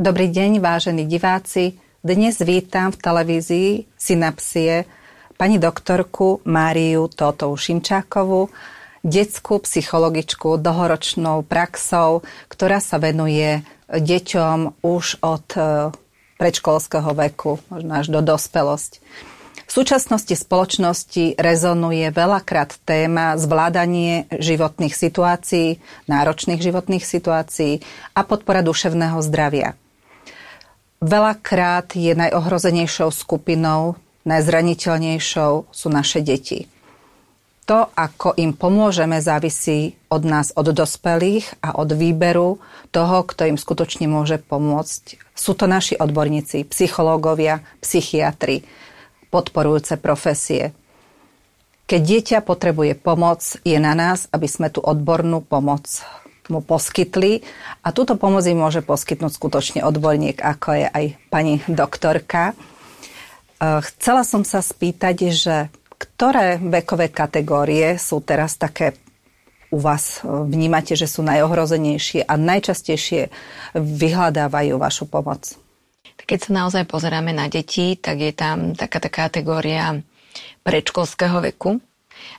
Dobrý deň, vážení diváci. Dnes vítam v televízii Synapsie pani doktorku Máriu Totou Šimčákovú, detskú psychologičku dlhoročnou praxou, ktorá sa venuje deťom už od e, predškolského veku, možno až do dospelosti. V súčasnosti spoločnosti rezonuje veľakrát téma zvládanie životných situácií, náročných životných situácií a podpora duševného zdravia. Veľakrát je najohrozenejšou skupinou, najzraniteľnejšou sú naše deti. To, ako im pomôžeme, závisí od nás, od dospelých a od výberu toho, kto im skutočne môže pomôcť. Sú to naši odborníci, psychológovia, psychiatri, podporujúce profesie. Keď dieťa potrebuje pomoc, je na nás, aby sme tú odbornú pomoc mu poskytli. A túto pomoc im môže poskytnúť skutočne odborník, ako je aj pani doktorka. E, chcela som sa spýtať, že ktoré vekové kategórie sú teraz také u vás e, vnímate, že sú najohrozenejšie a najčastejšie vyhľadávajú vašu pomoc? Keď sa naozaj pozeráme na deti, tak je tam taká tá kategória predškolského veku,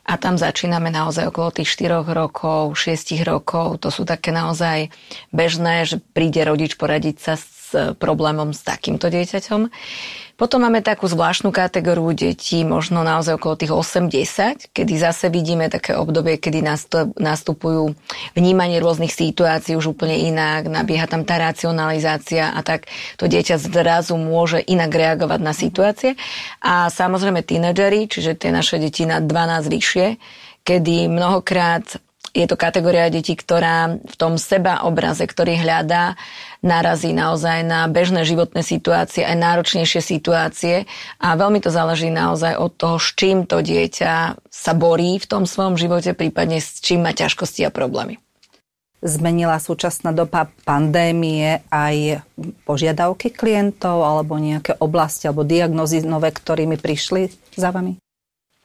a tam začíname naozaj okolo tých 4 rokov, 6 rokov. To sú také naozaj bežné, že príde rodič poradiť sa s problémom s takýmto dieťaťom. Potom máme takú zvláštnu kategóriu detí, možno naozaj okolo tých 8-10, kedy zase vidíme také obdobie, kedy nastupujú vnímanie rôznych situácií už úplne inak, nabieha tam tá racionalizácia a tak to dieťa zrazu môže inak reagovať na situácie. A samozrejme tínedžeri, čiže tie naše deti na 12 vyššie, kedy mnohokrát je to kategória detí, ktorá v tom seba obraze, ktorý hľadá, narazí naozaj na bežné životné situácie, aj náročnejšie situácie a veľmi to záleží naozaj od toho, s čím to dieťa sa borí v tom svojom živote, prípadne s čím má ťažkosti a problémy. Zmenila súčasná doba pandémie aj požiadavky klientov alebo nejaké oblasti alebo diagnozy nové, ktorými prišli za vami?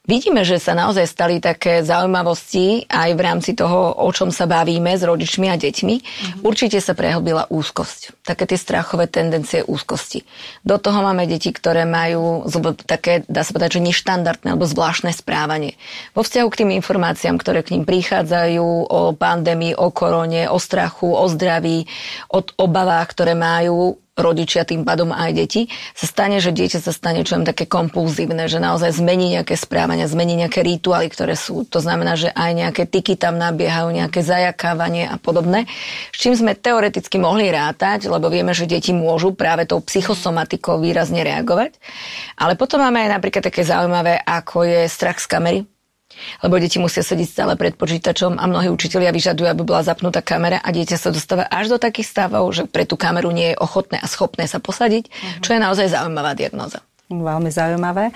Vidíme, že sa naozaj stali také zaujímavosti aj v rámci toho, o čom sa bavíme s rodičmi a deťmi. Mm-hmm. Určite sa prehlbila úzkosť. Také tie strachové tendencie úzkosti. Do toho máme deti, ktoré majú také, dá sa povedať, že neštandardné alebo zvláštne správanie. Vo vzťahu k tým informáciám, ktoré k ním prichádzajú o pandémii, o korone, o strachu, o zdraví, o obavách, ktoré majú, rodičia, tým pádom aj deti, sa stane, že dieťa sa stane čo také kompulzívne, že naozaj zmení nejaké správania, zmení nejaké rituály, ktoré sú. To znamená, že aj nejaké tyky tam nabiehajú, nejaké zajakávanie a podobné. S čím sme teoreticky mohli rátať, lebo vieme, že deti môžu práve tou psychosomatikou výrazne reagovať. Ale potom máme aj napríklad také zaujímavé, ako je strach z kamery, lebo deti musia sedieť stále pred počítačom a mnohí učitelia vyžadujú, aby bola zapnutá kamera a dieťa sa dostáva až do takých stavov, že pre tú kameru nie je ochotné a schopné sa posadiť, uh-huh. čo je naozaj zaujímavá diagnoza. Veľmi zaujímavé.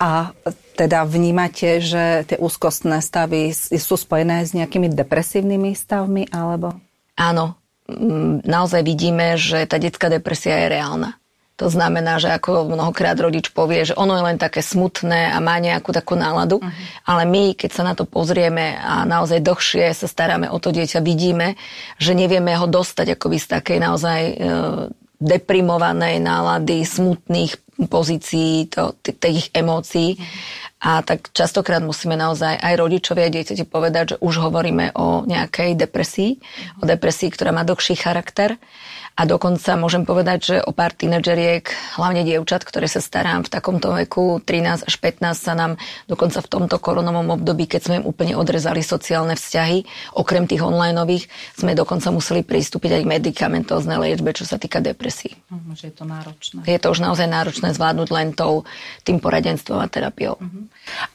A teda vnímate, že tie úzkostné stavy sú spojené s nejakými depresívnymi stavmi, alebo? Áno, naozaj vidíme, že tá detská depresia je reálna. To znamená, že ako mnohokrát rodič povie, že ono je len také smutné a má nejakú takú náladu, uh-huh. ale my, keď sa na to pozrieme a naozaj dlhšie sa staráme o to dieťa, vidíme, že nevieme ho dostať akoby z takej naozaj e, deprimovanej nálady, smutných pozícií, to, tých emócií. A tak častokrát musíme naozaj aj rodičovia a dieťati povedať, že už hovoríme o nejakej depresii, o depresii, ktorá má dlhší charakter a dokonca môžem povedať, že o pár tínedžeriek, hlavne dievčat, ktoré sa starám v takomto veku, 13 až 15 sa nám dokonca v tomto koronovom období, keď sme im úplne odrezali sociálne vzťahy, okrem tých onlineových, sme dokonca museli pristúpiť aj k medicamentóznej liečbe, čo sa týka depresí. Uh-huh, že je to náročné. Je to už naozaj náročné zvládnuť len tou, tým poradenstvom a terapiou. Uh-huh.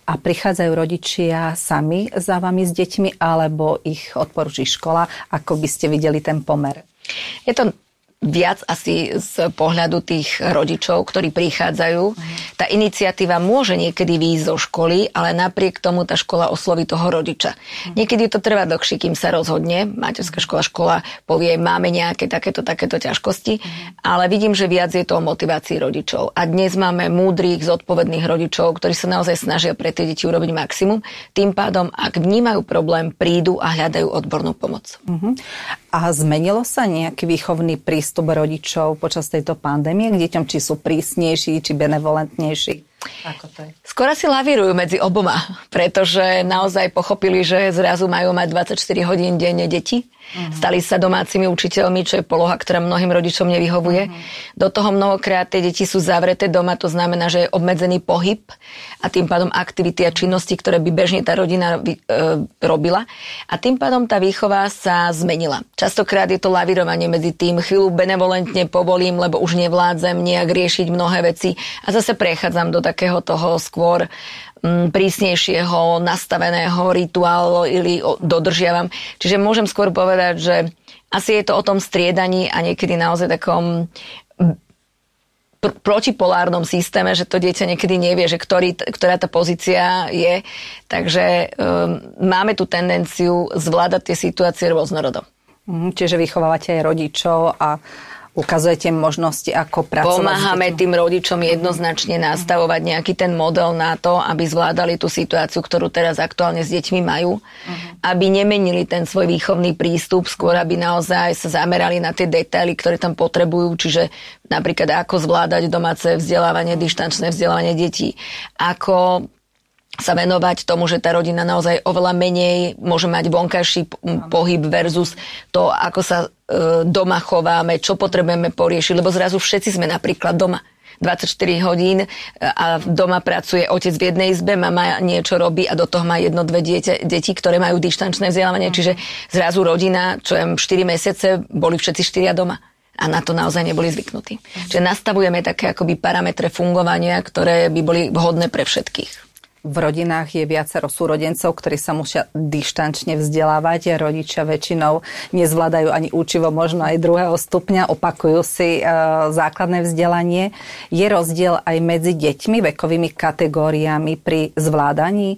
A prichádzajú rodičia sami za vami s deťmi, alebo ich odporúči škola? Ako by ste videli ten pomer? Je to viac asi z pohľadu tých rodičov, ktorí prichádzajú. Tá iniciatíva môže niekedy výjsť zo školy, ale napriek tomu tá škola osloví toho rodiča. Niekedy to trvá dlhšie, kým sa rozhodne. Materská škola, škola povie, máme nejaké takéto, takéto ťažkosti, ale vidím, že viac je to o motivácii rodičov. A dnes máme múdrych, zodpovedných rodičov, ktorí sa naozaj snažia pre tie deti urobiť maximum. Tým pádom, ak vnímajú problém, prídu a hľadajú odbornú pomoc. Uh-huh. A zmenilo sa nejaký výchovný prístup rodičov počas tejto pandémie k deťom, či sú prísnejší, či benevolentnejší? Ako to je? Skoro si lavírujú medzi oboma, pretože naozaj pochopili, že zrazu majú mať 24 hodín denne deti. Uh-huh. Stali sa domácimi učiteľmi, čo je poloha, ktorá mnohým rodičom nevyhovuje. Uh-huh. Do toho mnohokrát tie deti sú zavreté doma, to znamená, že je obmedzený pohyb a tým pádom aktivity a činnosti, ktoré by bežne tá rodina e, robila. A tým pádom tá výchova sa zmenila. Častokrát je to lavírovanie medzi tým, chvíľu benevolentne povolím, lebo už nevládzem nejak riešiť mnohé veci a zase prechádzam do takého toho skôr Mm, prísnejšieho nastaveného rituálu ili dodržiavam. Čiže môžem skôr povedať, že asi je to o tom striedaní a niekedy naozaj takom pr- protipolárnom systéme, že to dieťa niekedy nevie, že ktorý, ktorá tá pozícia je. Takže um, máme tú tendenciu zvládať tie situácie rôznorodo. Mm, čiže vychovávate aj rodičov a ukazujete možnosti, ako pracovať Pomáhame tým rodičom jednoznačne nastavovať nejaký ten model na to, aby zvládali tú situáciu, ktorú teraz aktuálne s deťmi majú, uh-huh. aby nemenili ten svoj výchovný prístup, skôr aby naozaj sa zamerali na tie detaily, ktoré tam potrebujú, čiže napríklad ako zvládať domáce vzdelávanie, dištančné vzdelávanie detí, ako sa venovať tomu, že tá rodina naozaj oveľa menej môže mať vonkajší pohyb versus to, ako sa e, doma chováme, čo potrebujeme poriešiť, lebo zrazu všetci sme napríklad doma. 24 hodín e, a doma pracuje otec v jednej izbe, mama niečo robí a do toho má jedno, dve dieťa, deti, ktoré majú dištančné vzdelávanie. Čiže zrazu rodina, čo je 4 mesiace, boli všetci štyria doma a na to naozaj neboli zvyknutí. Čiže nastavujeme také akoby parametre fungovania, ktoré by boli vhodné pre všetkých v rodinách je viacero súrodencov, ktorí sa musia dištančne vzdelávať. Rodičia väčšinou nezvládajú ani učivo, možno aj druhého stupňa, opakujú si e, základné vzdelanie. Je rozdiel aj medzi deťmi, vekovými kategóriami pri zvládaní e,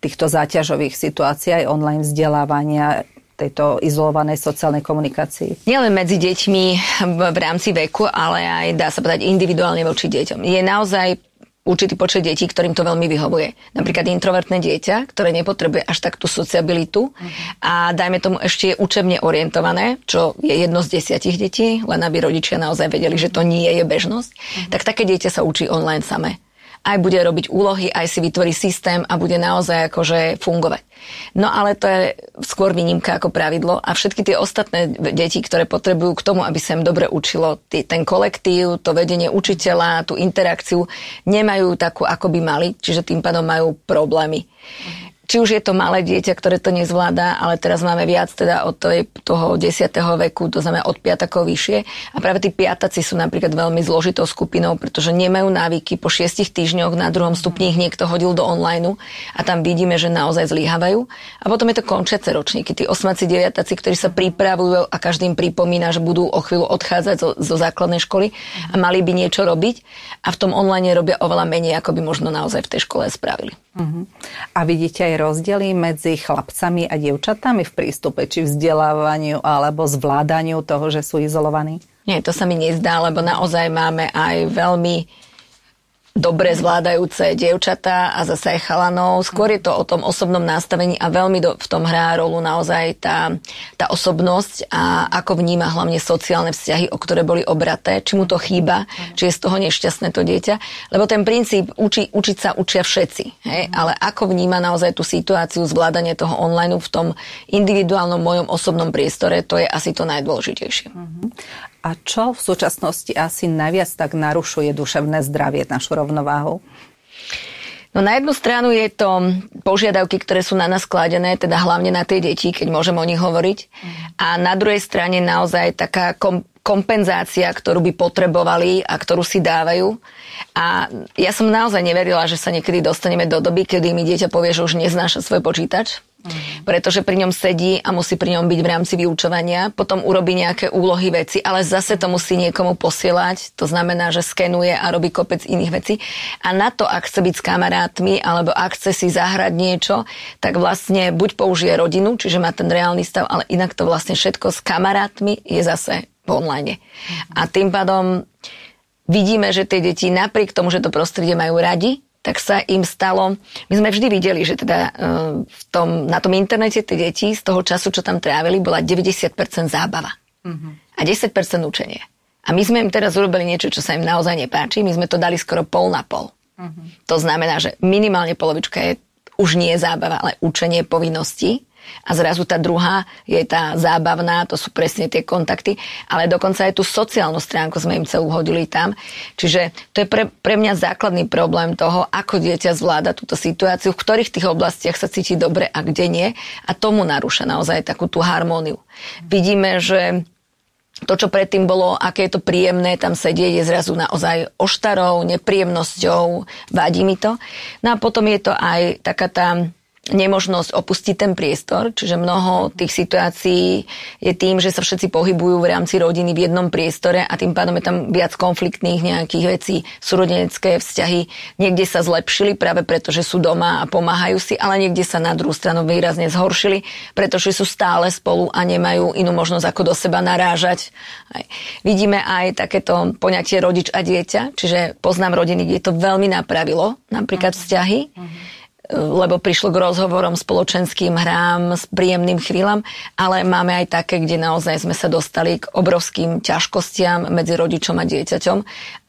týchto záťažových situácií aj online vzdelávania tejto izolovanej sociálnej komunikácii. Nielen medzi deťmi v rámci veku, ale aj dá sa povedať individuálne voči deťom. Je naozaj určitý počet detí, ktorým to veľmi vyhovuje. Napríklad introvertné dieťa, ktoré nepotrebuje až tak tú sociabilitu uh-huh. a dajme tomu ešte je učebne orientované, čo je jedno z desiatich detí, len aby rodičia naozaj vedeli, že to nie je bežnosť, uh-huh. tak také dieťa sa učí online samé aj bude robiť úlohy, aj si vytvorí systém a bude naozaj akože fungovať. No ale to je skôr výnimka ako pravidlo a všetky tie ostatné deti, ktoré potrebujú k tomu, aby sa im dobre učilo, ten kolektív, to vedenie učiteľa, tú interakciu, nemajú takú, ako by mali, čiže tým pádom majú problémy. Uh-huh či už je to malé dieťa, ktoré to nezvláda, ale teraz máme viac teda od toho 10. veku, to znamená od piatakov vyššie. A práve tí piataci sú napríklad veľmi zložitou skupinou, pretože nemajú návyky. Po šiestich týždňoch na druhom stupni ich niekto hodil do online a tam vidíme, že naozaj zlyhávajú. A potom je to končiace ročníky, tí osmaci, deviataci, ktorí sa pripravujú a každým pripomína, že budú o chvíľu odchádzať zo, zo základnej školy a mali by niečo robiť a v tom online robia oveľa menej, ako by možno naozaj v tej škole spravili. Uh-huh. A vidíte aj rozdiely medzi chlapcami a dievčatami v prístupe, či vzdelávaniu alebo zvládaniu toho, že sú izolovaní? Nie, to sa mi nezdá, lebo naozaj máme aj veľmi dobre zvládajúce dievčatá a zase aj chalanov. Skôr je to o tom osobnom nastavení a veľmi do, v tom hrá rolu naozaj tá, tá osobnosť a ako vníma hlavne sociálne vzťahy, o ktoré boli obraté, či mu to chýba, či je z toho nešťastné to dieťa. Lebo ten princíp uči, učiť sa učia všetci. Hej? Ale ako vníma naozaj tú situáciu, zvládanie toho online v tom individuálnom mojom osobnom priestore, to je asi to najdôležitejšie. A čo v súčasnosti asi najviac tak narušuje duševné zdravie, našu rovnováhu? No na jednu stranu je to požiadavky, ktoré sú na nás kladené, teda hlavne na tie deti, keď môžem o nich hovoriť. A na druhej strane naozaj taká kom- kompenzácia, ktorú by potrebovali a ktorú si dávajú. A ja som naozaj neverila, že sa niekedy dostaneme do doby, kedy mi dieťa povie, že už neznáša svoj počítač, Mm. Pretože pri ňom sedí a musí pri ňom byť v rámci vyučovania, potom urobí nejaké úlohy veci, ale zase to musí niekomu posielať, to znamená, že skenuje a robí kopec iných vecí. A na to, ak chce byť s kamarátmi, alebo ak chce si zahrať niečo, tak vlastne buď použije rodinu, čiže má ten reálny stav, ale inak to vlastne všetko s kamarátmi je zase v online. A tým pádom vidíme, že tie deti napriek tomu, že to prostredie majú radi, tak sa im stalo, my sme vždy videli, že teda e, v tom, na tom internete tie deti z toho času, čo tam trávili, bola 90% zábava uh-huh. a 10% učenie. A my sme im teraz urobili niečo, čo sa im naozaj nepáči, my sme to dali skoro pol na pol. Uh-huh. To znamená, že minimálne polovička je už nie zábava, ale učenie povinností a zrazu tá druhá je tá zábavná, to sú presne tie kontakty, ale dokonca aj tú sociálnu stránku sme im celú hodili tam. Čiže to je pre, pre mňa základný problém toho, ako dieťa zvláda túto situáciu, v ktorých tých oblastiach sa cíti dobre a kde nie a tomu narúša naozaj takú tú harmóniu. Vidíme, že to, čo predtým bolo, aké je to príjemné tam sedieť, je zrazu naozaj oštarou, nepríjemnosťou, vadí mi to. No a potom je to aj taká tá nemožnosť opustiť ten priestor, čiže mnoho tých situácií je tým, že sa všetci pohybujú v rámci rodiny v jednom priestore a tým pádom je tam viac konfliktných nejakých vecí, súrodenecké vzťahy. Niekde sa zlepšili práve preto, že sú doma a pomáhajú si, ale niekde sa na druhú stranu výrazne zhoršili, pretože sú stále spolu a nemajú inú možnosť ako do seba narážať. Aj. Vidíme aj takéto poňatie rodič a dieťa, čiže poznám rodiny, kde to veľmi napravilo, napríklad uh-huh. vzťahy. Uh-huh lebo prišlo k rozhovorom, spoločenským hrám, s príjemným chvíľam, ale máme aj také, kde naozaj sme sa dostali k obrovským ťažkostiam medzi rodičom a dieťaťom.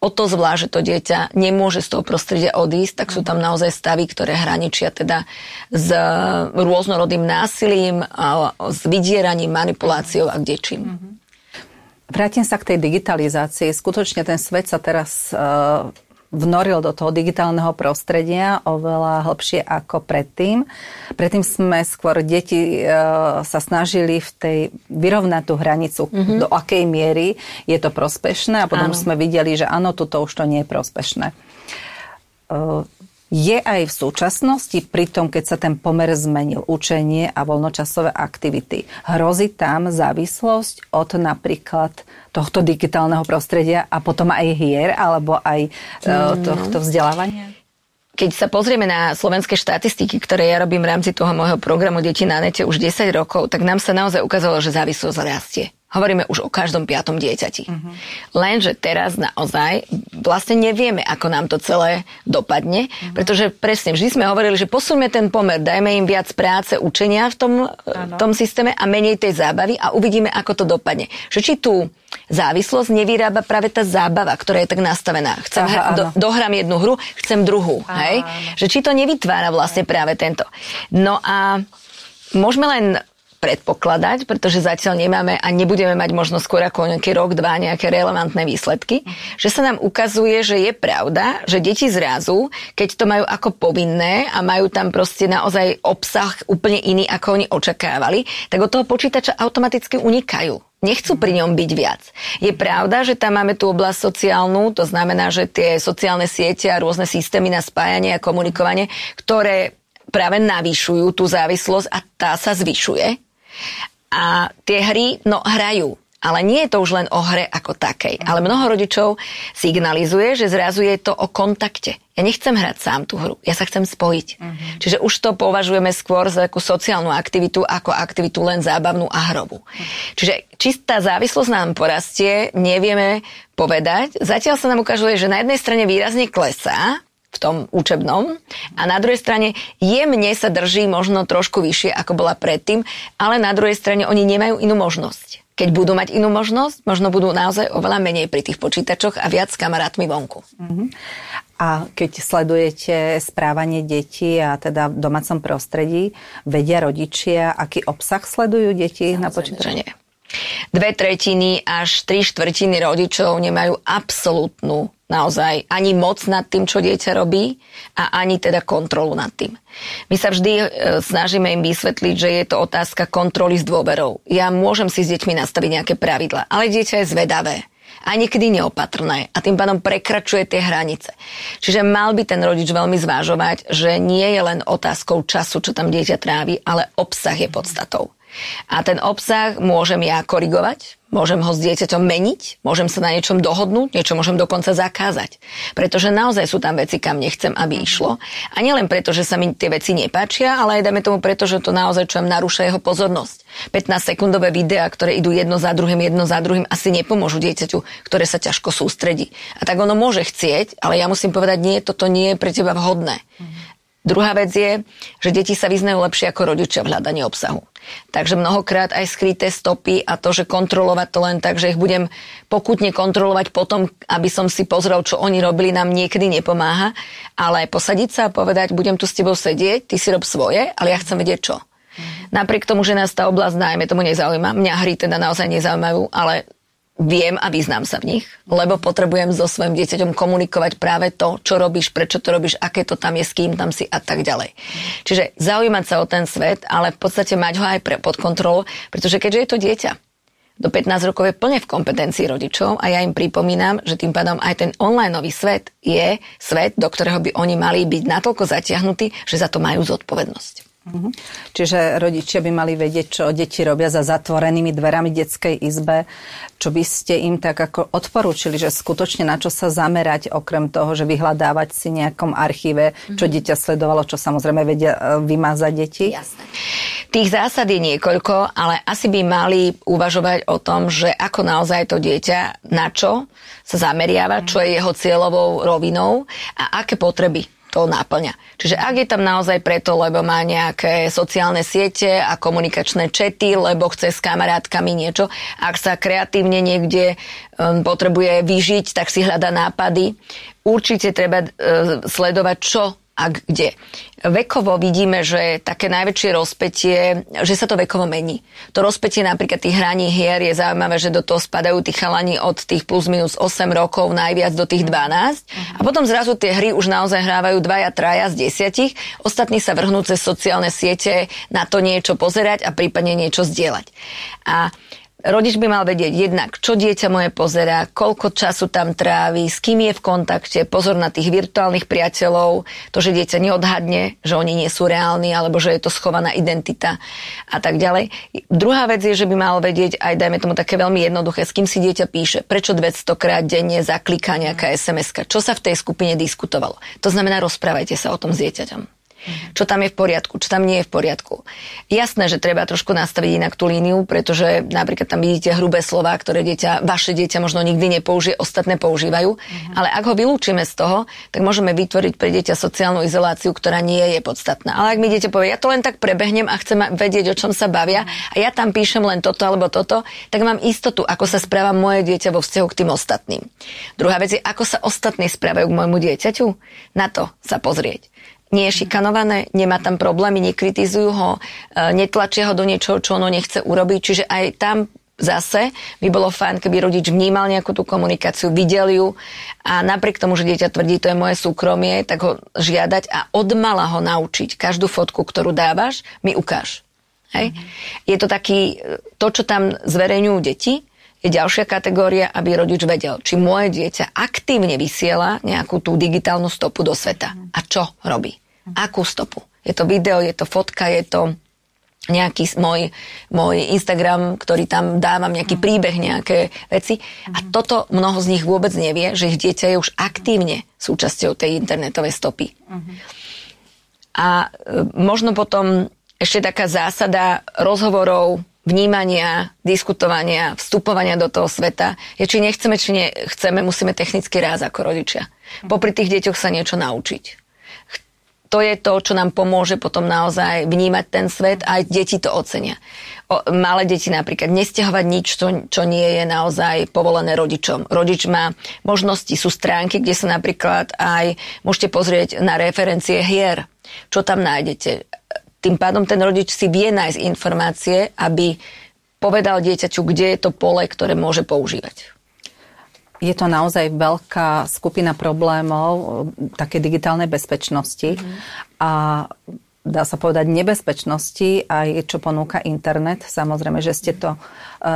O to zvlášť, že to dieťa nemôže z toho prostredia odísť, tak sú tam naozaj stavy, ktoré hraničia teda s rôznorodým násilím, s vydieraním, manipuláciou a kdečím. Mm-hmm. Vrátim sa k tej digitalizácii. Skutočne ten svet sa teraz uh, vnoril do toho digitálneho prostredia oveľa hlbšie ako predtým. Predtým sme skôr deti e, sa snažili v tej vyrovnať tú hranicu, mm-hmm. do akej miery je to prospešné a potom áno. sme videli, že áno, toto už to nie je prospešné. Je aj v súčasnosti, pri tom, keď sa ten pomer zmenil, učenie a voľnočasové aktivity. Hrozí tam závislosť od napríklad tohto digitálneho prostredia a potom aj hier, alebo aj mm. tohto vzdelávania? Keď sa pozrieme na slovenské štatistiky, ktoré ja robím v rámci toho môjho programu Deti na nete už 10 rokov, tak nám sa naozaj ukázalo, že závislosť rastie. Hovoríme už o každom piatom dieťati. Uh-huh. Lenže teraz naozaj vlastne nevieme, ako nám to celé dopadne, uh-huh. pretože presne vždy sme hovorili, že posuňme ten pomer, dajme im viac práce, učenia v tom, v tom systéme a menej tej zábavy a uvidíme, ako to dopadne. Že či tú závislosť nevyrába práve tá zábava, ktorá je tak nastavená. Chcem Aha, do, dohrám jednu hru, chcem druhú. Aha, hej? Že či to nevytvára vlastne práve tento. No a môžeme len predpokladať, pretože zatiaľ nemáme a nebudeme mať možno skôr ako nejaký rok, dva nejaké relevantné výsledky, že sa nám ukazuje, že je pravda, že deti zrazu, keď to majú ako povinné a majú tam proste naozaj obsah úplne iný, ako oni očakávali, tak od toho počítača automaticky unikajú nechcú pri ňom byť viac. Je pravda, že tam máme tú oblasť sociálnu, to znamená, že tie sociálne siete a rôzne systémy na spájanie a komunikovanie, ktoré práve navyšujú tú závislosť a tá sa zvyšuje. A tie hry, no hrajú. Ale nie je to už len o hre ako takej. Ale mnoho rodičov signalizuje, že zrazu je to o kontakte. Ja nechcem hrať sám tú hru, ja sa chcem spojiť. Uh-huh. Čiže už to považujeme skôr za takú sociálnu aktivitu ako aktivitu len zábavnú a hrovú. Uh-huh. Čiže čistá závislosť nám porastie, nevieme povedať. Zatiaľ sa nám ukazuje, že na jednej strane výrazne klesá, v tom učebnom a na druhej strane jemne sa drží možno trošku vyššie, ako bola predtým, ale na druhej strane oni nemajú inú možnosť. Keď budú mať inú možnosť, možno budú naozaj oveľa menej pri tých počítačoch a viac s kamarátmi vonku. Uh-huh. A keď sledujete správanie detí a teda v domácom prostredí, vedia rodičia, aký obsah sledujú deti na počítači? Dve tretiny až tri štvrtiny rodičov nemajú absolútnu naozaj ani moc nad tým, čo dieťa robí a ani teda kontrolu nad tým. My sa vždy e, snažíme im vysvetliť, že je to otázka kontroly s dôverou. Ja môžem si s deťmi nastaviť nejaké pravidla, ale dieťa je zvedavé a niekedy neopatrné a tým pádom prekračuje tie hranice. Čiže mal by ten rodič veľmi zvážovať, že nie je len otázkou času, čo tam dieťa trávi, ale obsah je podstatou. A ten obsah môžem ja korigovať, Môžem ho s dieťaťom meniť, môžem sa na niečom dohodnúť, niečo môžem dokonca zakázať. Pretože naozaj sú tam veci, kam nechcem, aby išlo. A nielen preto, že sa mi tie veci nepáčia, ale aj dajme tomu preto, že to naozaj čo narúša jeho pozornosť. 15-sekundové videá, ktoré idú jedno za druhým, jedno za druhým, asi nepomôžu dieťaťu, ktoré sa ťažko sústredí. A tak ono môže chcieť, ale ja musím povedať, nie, toto nie je pre teba vhodné. Druhá vec je, že deti sa vyznajú lepšie ako rodičia v hľadaní obsahu. Takže mnohokrát aj skryté stopy a to, že kontrolovať to len tak, že ich budem pokutne kontrolovať potom, aby som si pozrel, čo oni robili, nám niekedy nepomáha. Ale posadiť sa a povedať, budem tu s tebou sedieť, ty si rob svoje, ale ja chcem vedieť čo. Mm-hmm. Napriek tomu, že nás tá oblasť najmä tomu nezaujíma, mňa hry teda naozaj nezaujímajú, ale viem a vyznám sa v nich, lebo potrebujem so svojim dieťaťom komunikovať práve to, čo robíš, prečo to robíš, aké to tam je, s kým tam si a tak ďalej. Čiže zaujímať sa o ten svet, ale v podstate mať ho aj pre, pod kontrolou, pretože keďže je to dieťa, do 15 rokov je plne v kompetencii rodičov a ja im pripomínam, že tým pádom aj ten online nový svet je svet, do ktorého by oni mali byť natoľko zatiahnutí, že za to majú zodpovednosť. Mhm. Čiže rodičia by mali vedieť, čo deti robia za zatvorenými dverami detskej izbe, čo by ste im tak ako odporúčili, že skutočne na čo sa zamerať, okrem toho, že vyhľadávať si nejakom archíve, čo mhm. dieťa sledovalo, čo samozrejme vedia e, vymazať deti? Jasné. Tých zásad je niekoľko, ale asi by mali uvažovať o tom, že ako naozaj to dieťa, na čo sa zameriava, čo je jeho cieľovou rovinou a aké potreby to náplňa. Čiže ak je tam naozaj preto, lebo má nejaké sociálne siete a komunikačné čety, lebo chce s kamarátkami niečo, ak sa kreatívne niekde um, potrebuje vyžiť, tak si hľada nápady. Určite treba uh, sledovať, čo a kde. Vekovo vidíme, že také najväčšie rozpetie, že sa to vekovo mení. To rozpetie napríklad tých hraní hier je zaujímavé, že do toho spadajú tí chalani od tých plus minus 8 rokov najviac do tých 12 uh-huh. a potom zrazu tie hry už naozaj hrávajú dvaja, traja z desiatich, ostatní sa vrhnú cez sociálne siete na to niečo pozerať a prípadne niečo zdieľať. A Rodič by mal vedieť jednak, čo dieťa moje pozerá, koľko času tam trávi, s kým je v kontakte, pozor na tých virtuálnych priateľov, to, že dieťa neodhadne, že oni nie sú reálni, alebo že je to schovaná identita a tak ďalej. Druhá vec je, že by mal vedieť aj, dajme tomu také veľmi jednoduché, s kým si dieťa píše, prečo 200 krát denne zakliká nejaká sms čo sa v tej skupine diskutovalo. To znamená, rozprávajte sa o tom s dieťaťom. Mhm. Čo tam je v poriadku, čo tam nie je v poriadku. Jasné, že treba trošku nastaviť inak tú líniu, pretože napríklad tam vidíte hrubé slova, ktoré dieťa, vaše dieťa možno nikdy nepoužije, ostatné používajú. Uh-huh. Ale ak ho vylúčime z toho, tak môžeme vytvoriť pre dieťa sociálnu izoláciu, ktorá nie je podstatná. Ale ak mi dieťa povie, ja to len tak prebehnem a chcem vedieť, o čom sa bavia a ja tam píšem len toto alebo toto, tak mám istotu, ako sa správa moje dieťa vo vzťahu k tým ostatným. Druhá vec je, ako sa ostatní správajú k môjmu dieťaťu. Na to sa pozrieť nie je šikanované, nemá tam problémy, nekritizujú ho, e, netlačia ho do niečoho, čo ono nechce urobiť. Čiže aj tam zase by bolo fajn, keby rodič vnímal nejakú tú komunikáciu, videl ju a napriek tomu, že dieťa tvrdí, to je moje súkromie, tak ho žiadať a odmala ho naučiť. Každú fotku, ktorú dávaš, mi ukáž. Hej? Mm-hmm. Je to taký, to, čo tam zverejňujú deti, je ďalšia kategória, aby rodič vedel, či moje dieťa aktívne vysiela nejakú tú digitálnu stopu do sveta. A čo robí? Akú stopu? Je to video, je to fotka, je to nejaký môj, môj Instagram, ktorý tam dávam, nejaký príbeh, nejaké veci. A toto mnoho z nich vôbec nevie, že ich dieťa je už aktívne súčasťou tej internetovej stopy. A e, možno potom ešte taká zásada rozhovorov vnímania, diskutovania, vstupovania do toho sveta je, či nechceme, či nechceme, musíme technicky ráz ako rodičia. Popri tých deťoch sa niečo naučiť. To je to, čo nám pomôže potom naozaj vnímať ten svet a aj deti to ocenia. O, malé deti napríklad nestiahovať nič, čo, čo nie je naozaj povolené rodičom. Rodič má možnosti, sú stránky, kde sa napríklad aj môžete pozrieť na referencie hier. Čo tam nájdete? Tým pádom ten rodič si vie nájsť informácie, aby povedal dieťaťu, kde je to pole, ktoré môže používať. Je to naozaj veľká skupina problémov také digitálnej bezpečnosti mm. a dá sa povedať nebezpečnosti aj čo ponúka internet. Samozrejme, že ste to uh,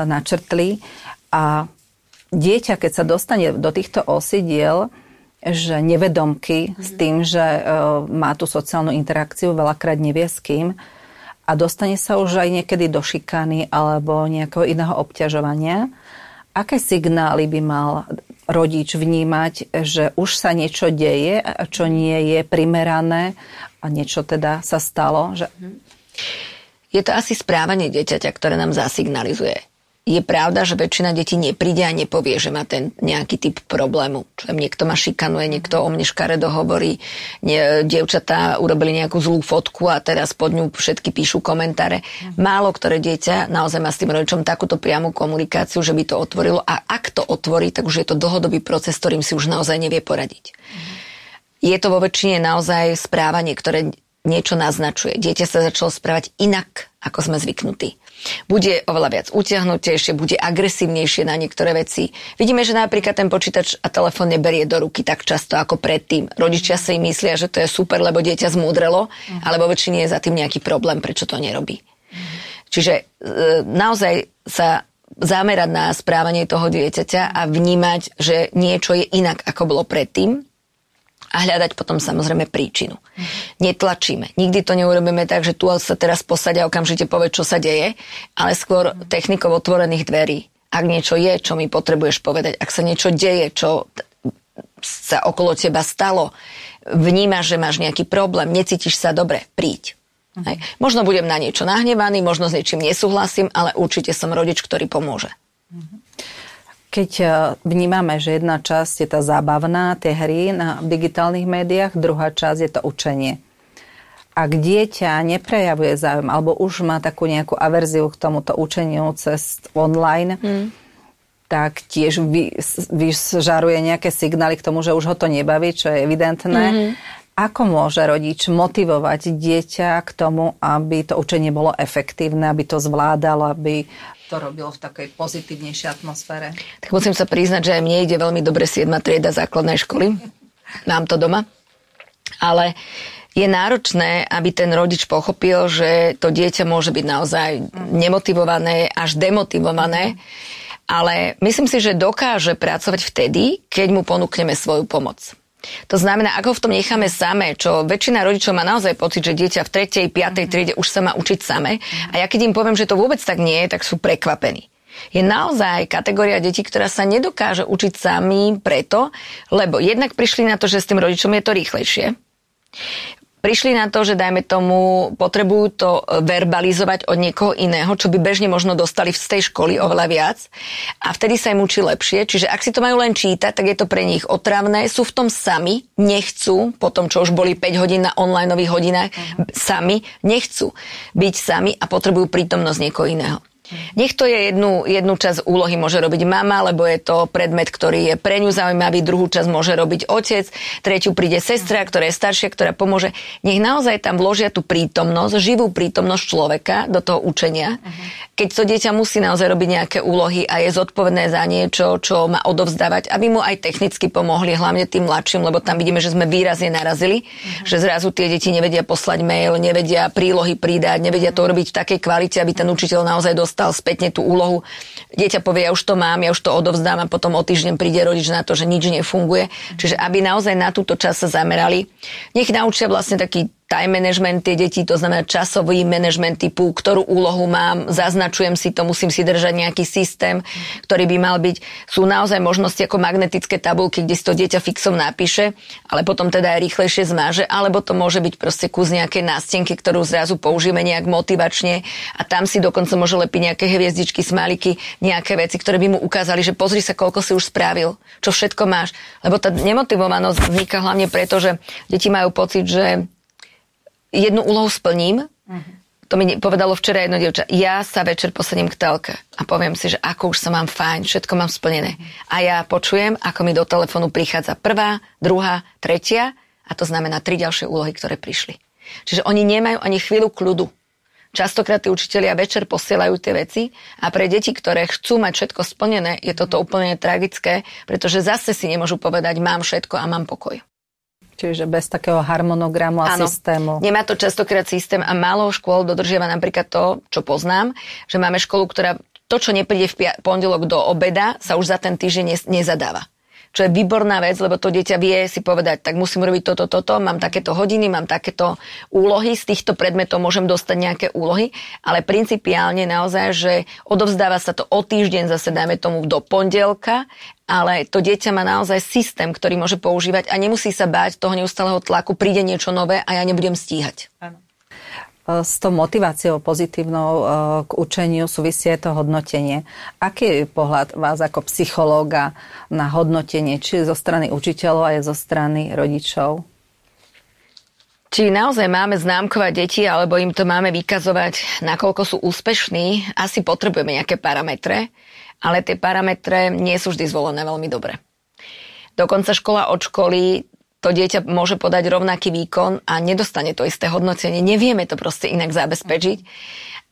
načrtli. A dieťa, keď sa dostane do týchto osidiel, že nevedomky mm-hmm. s tým, že uh, má tú sociálnu interakciu, veľakrát nevie s kým. a dostane sa už aj niekedy do šikany alebo nejakého iného obťažovania, aké signály by mal rodič vnímať, že už sa niečo deje, čo nie je primerané a niečo teda sa stalo? Že... Je to asi správanie dieťaťa, ktoré nám zasignalizuje je pravda, že väčšina detí nepríde a nepovie, že má ten nejaký typ problému. Čo niekto ma šikanuje, niekto o mne škaredo hovorí, nie, dievčatá urobili nejakú zlú fotku a teraz pod ňu všetky píšu komentáre. Málo ktoré dieťa naozaj má s tým rodičom takúto priamu komunikáciu, že by to otvorilo a ak to otvorí, tak už je to dlhodobý proces, ktorým si už naozaj nevie poradiť. Je to vo väčšine naozaj správanie, ktoré niečo naznačuje. Dieťa sa začalo správať inak, ako sme zvyknutí bude oveľa viac utiahnutejšie, bude agresívnejšie na niektoré veci. Vidíme, že napríklad ten počítač a telefón neberie do ruky tak často ako predtým. Rodičia si myslia, že to je super, lebo dieťa zmúdrelo, uh-huh. alebo väčšine je za tým nejaký problém, prečo to nerobí. Uh-huh. Čiže e, naozaj sa zamerať na správanie toho dieťaťa a vnímať, že niečo je inak, ako bolo predtým a hľadať potom samozrejme príčinu. Netlačíme. Nikdy to neurobíme tak, že tu sa teraz posadia a okamžite povie, čo sa deje, ale skôr technikou otvorených dverí. Ak niečo je, čo mi potrebuješ povedať, ak sa niečo deje, čo sa okolo teba stalo, vnímaš, že máš nejaký problém, necítiš sa dobre, príď. Mm. Hej. Možno budem na niečo nahnevaný, možno s niečím nesúhlasím, ale určite som rodič, ktorý pomôže. Mm keď e, vnímame, že jedna časť je tá zábavná, tie hry na digitálnych médiách, druhá časť je to učenie. Ak dieťa neprejavuje záujem alebo už má takú nejakú averziu k tomuto učeniu cez online, mm. tak tiež vy, vyžaruje nejaké signály k tomu, že už ho to nebaví, čo je evidentné. Mm. Ako môže rodič motivovať dieťa k tomu, aby to učenie bolo efektívne, aby to zvládalo, aby to robilo v takej pozitívnejšej atmosfére. Tak musím sa priznať, že aj mne ide veľmi dobre 7. trieda základnej školy. Mám to doma. Ale je náročné, aby ten rodič pochopil, že to dieťa môže byť naozaj nemotivované, až demotivované, ale myslím si, že dokáže pracovať vtedy, keď mu ponúkneme svoju pomoc. To znamená, ako v tom necháme samé, čo väčšina rodičov má naozaj pocit, že dieťa v 3., 5. Mm-hmm. triede už sa má učiť samé. Mm-hmm. A ja keď im poviem, že to vôbec tak nie je, tak sú prekvapení. Je naozaj kategória detí, ktorá sa nedokáže učiť sami preto, lebo jednak prišli na to, že s tým rodičom je to rýchlejšie prišli na to, že dajme tomu, potrebujú to e, verbalizovať od niekoho iného, čo by bežne možno dostali z tej školy oveľa viac a vtedy sa im učí lepšie. Čiže ak si to majú len čítať, tak je to pre nich otravné, sú v tom sami, nechcú, po tom, čo už boli 5 hodín na online hodinách, uh-huh. sami, nechcú byť sami a potrebujú prítomnosť niekoho iného. Nech to je jednu, jednu časť úlohy môže robiť mama, lebo je to predmet, ktorý je pre ňu zaujímavý, druhú časť môže robiť otec, tretiu príde sestra, ktorá je staršia, ktorá pomôže. Nech naozaj tam vložia tú prítomnosť, živú prítomnosť človeka do toho učenia. Keď to dieťa musí naozaj robiť nejaké úlohy a je zodpovedné za niečo, čo má odovzdávať, aby mu aj technicky pomohli, hlavne tým mladším, lebo tam vidíme, že sme výrazne narazili, že zrazu tie deti nevedia poslať mail, nevedia prílohy pridať, nevedia to robiť v takej kvalite, aby ten učiteľ naozaj dostal dostal spätne tú úlohu. Dieťa povie, ja už to mám, ja už to odovzdám a potom o týždeň príde rodič na to, že nič nefunguje. Čiže aby naozaj na túto čas sa zamerali, nech naučia vlastne taký time management tie deti, to znamená časový management typu, ktorú úlohu mám, zaznačujem si to, musím si držať nejaký systém, ktorý by mal byť. Sú naozaj možnosti ako magnetické tabulky, kde si to dieťa fixom napíše, ale potom teda aj rýchlejšie zmáže, alebo to môže byť proste kus nejakej nástenky, ktorú zrazu použijeme nejak motivačne a tam si dokonca môže lepiť nejaké hviezdičky, smáliky, nejaké veci, ktoré by mu ukázali, že pozri sa, koľko si už spravil, čo všetko máš. Lebo tá nemotivovanosť vzniká hlavne preto, že deti majú pocit, že jednu úlohu splním, uh-huh. to mi povedalo včera jedno dievča, ja sa večer posadím k telke a poviem si, že ako už sa mám fajn, všetko mám splnené. Uh-huh. A ja počujem, ako mi do telefónu prichádza prvá, druhá, tretia a to znamená tri ďalšie úlohy, ktoré prišli. Čiže oni nemajú ani chvíľu kľudu. Častokrát tí učitelia večer posielajú tie veci a pre deti, ktoré chcú mať všetko splnené, je toto úplne tragické, pretože zase si nemôžu povedať, mám všetko a mám pokoj. Čiže bez takého harmonogramu a ano, systému. Nemá to častokrát systém a málo škôl dodržiava napríklad to, čo poznám, že máme školu, ktorá to, čo nepríde v pondelok do obeda, sa už za ten týždeň nezadáva. Čo je výborná vec, lebo to dieťa vie si povedať, tak musím robiť toto, toto, mám takéto hodiny, mám takéto úlohy, z týchto predmetov môžem dostať nejaké úlohy, ale principiálne naozaj, že odovzdáva sa to o týždeň, zase dajme tomu do pondelka, ale to dieťa má naozaj systém, ktorý môže používať a nemusí sa báť toho neustáleho tlaku, príde niečo nové a ja nebudem stíhať. Áno s tou motiváciou pozitívnou e, k učeniu súvisie to hodnotenie. Aký je pohľad vás ako psychológa na hodnotenie, či zo strany učiteľov, aj zo strany rodičov? Či naozaj máme známkovať deti, alebo im to máme vykazovať, nakoľko sú úspešní, asi potrebujeme nejaké parametre, ale tie parametre nie sú vždy zvolené veľmi dobre. Dokonca škola od školy to dieťa môže podať rovnaký výkon a nedostane to isté hodnotenie. Nevieme to proste inak zabezpečiť.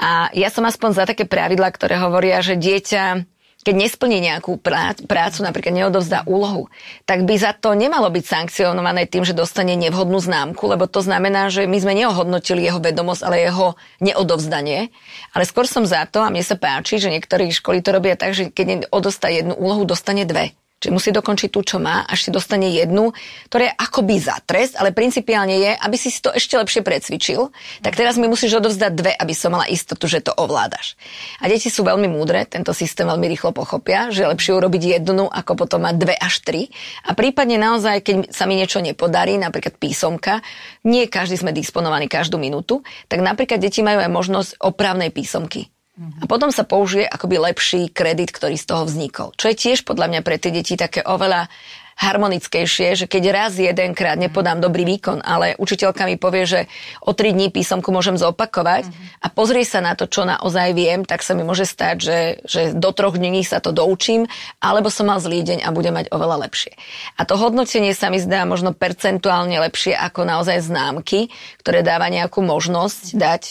A ja som aspoň za také pravidla, ktoré hovoria, že dieťa keď nesplní nejakú prácu, napríklad neodovzdá úlohu, tak by za to nemalo byť sankcionované tým, že dostane nevhodnú známku, lebo to znamená, že my sme neohodnotili jeho vedomosť, ale jeho neodovzdanie. Ale skôr som za to, a mne sa páči, že niektorí školy to robia tak, že keď odostá jednu úlohu, dostane dve. Čiže musí dokončiť tú, čo má, až si dostane jednu, ktorá je akoby za trest, ale principiálne je, aby si to ešte lepšie precvičil, tak teraz mi musíš odovzdať dve, aby som mala istotu, že to ovládaš. A deti sú veľmi múdre, tento systém veľmi rýchlo pochopia, že je lepšie urobiť jednu, ako potom mať dve až tri. A prípadne naozaj, keď sa mi niečo nepodarí, napríklad písomka, nie každý sme disponovaní každú minútu, tak napríklad deti majú aj možnosť opravnej písomky. A potom sa použije akoby lepší kredit, ktorý z toho vznikol. Čo je tiež podľa mňa pre tie deti také oveľa harmonickejšie, že keď raz jedenkrát nepodám dobrý výkon, ale učiteľka mi povie, že o tri dní písomku môžem zopakovať a pozrie sa na to, čo naozaj viem, tak sa mi môže stať, že, že do troch dní sa to doučím, alebo som mal zlý deň a budem mať oveľa lepšie. A to hodnotenie sa mi zdá možno percentuálne lepšie ako naozaj známky, ktoré dáva nejakú možnosť dať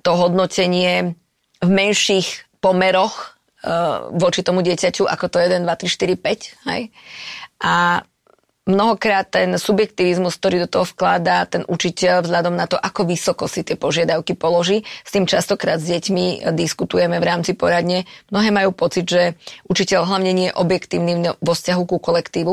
to hodnotenie v menších pomeroch uh, voči tomu dieťaťu, ako to 1, 2, 3, 4, 5. Hej? A mnohokrát ten subjektivizmus, ktorý do toho vkladá ten učiteľ vzhľadom na to, ako vysoko si tie požiadavky položí, s tým častokrát s deťmi diskutujeme v rámci poradne. Mnohé majú pocit, že učiteľ hlavne nie je objektívny vo vzťahu ku kolektívu,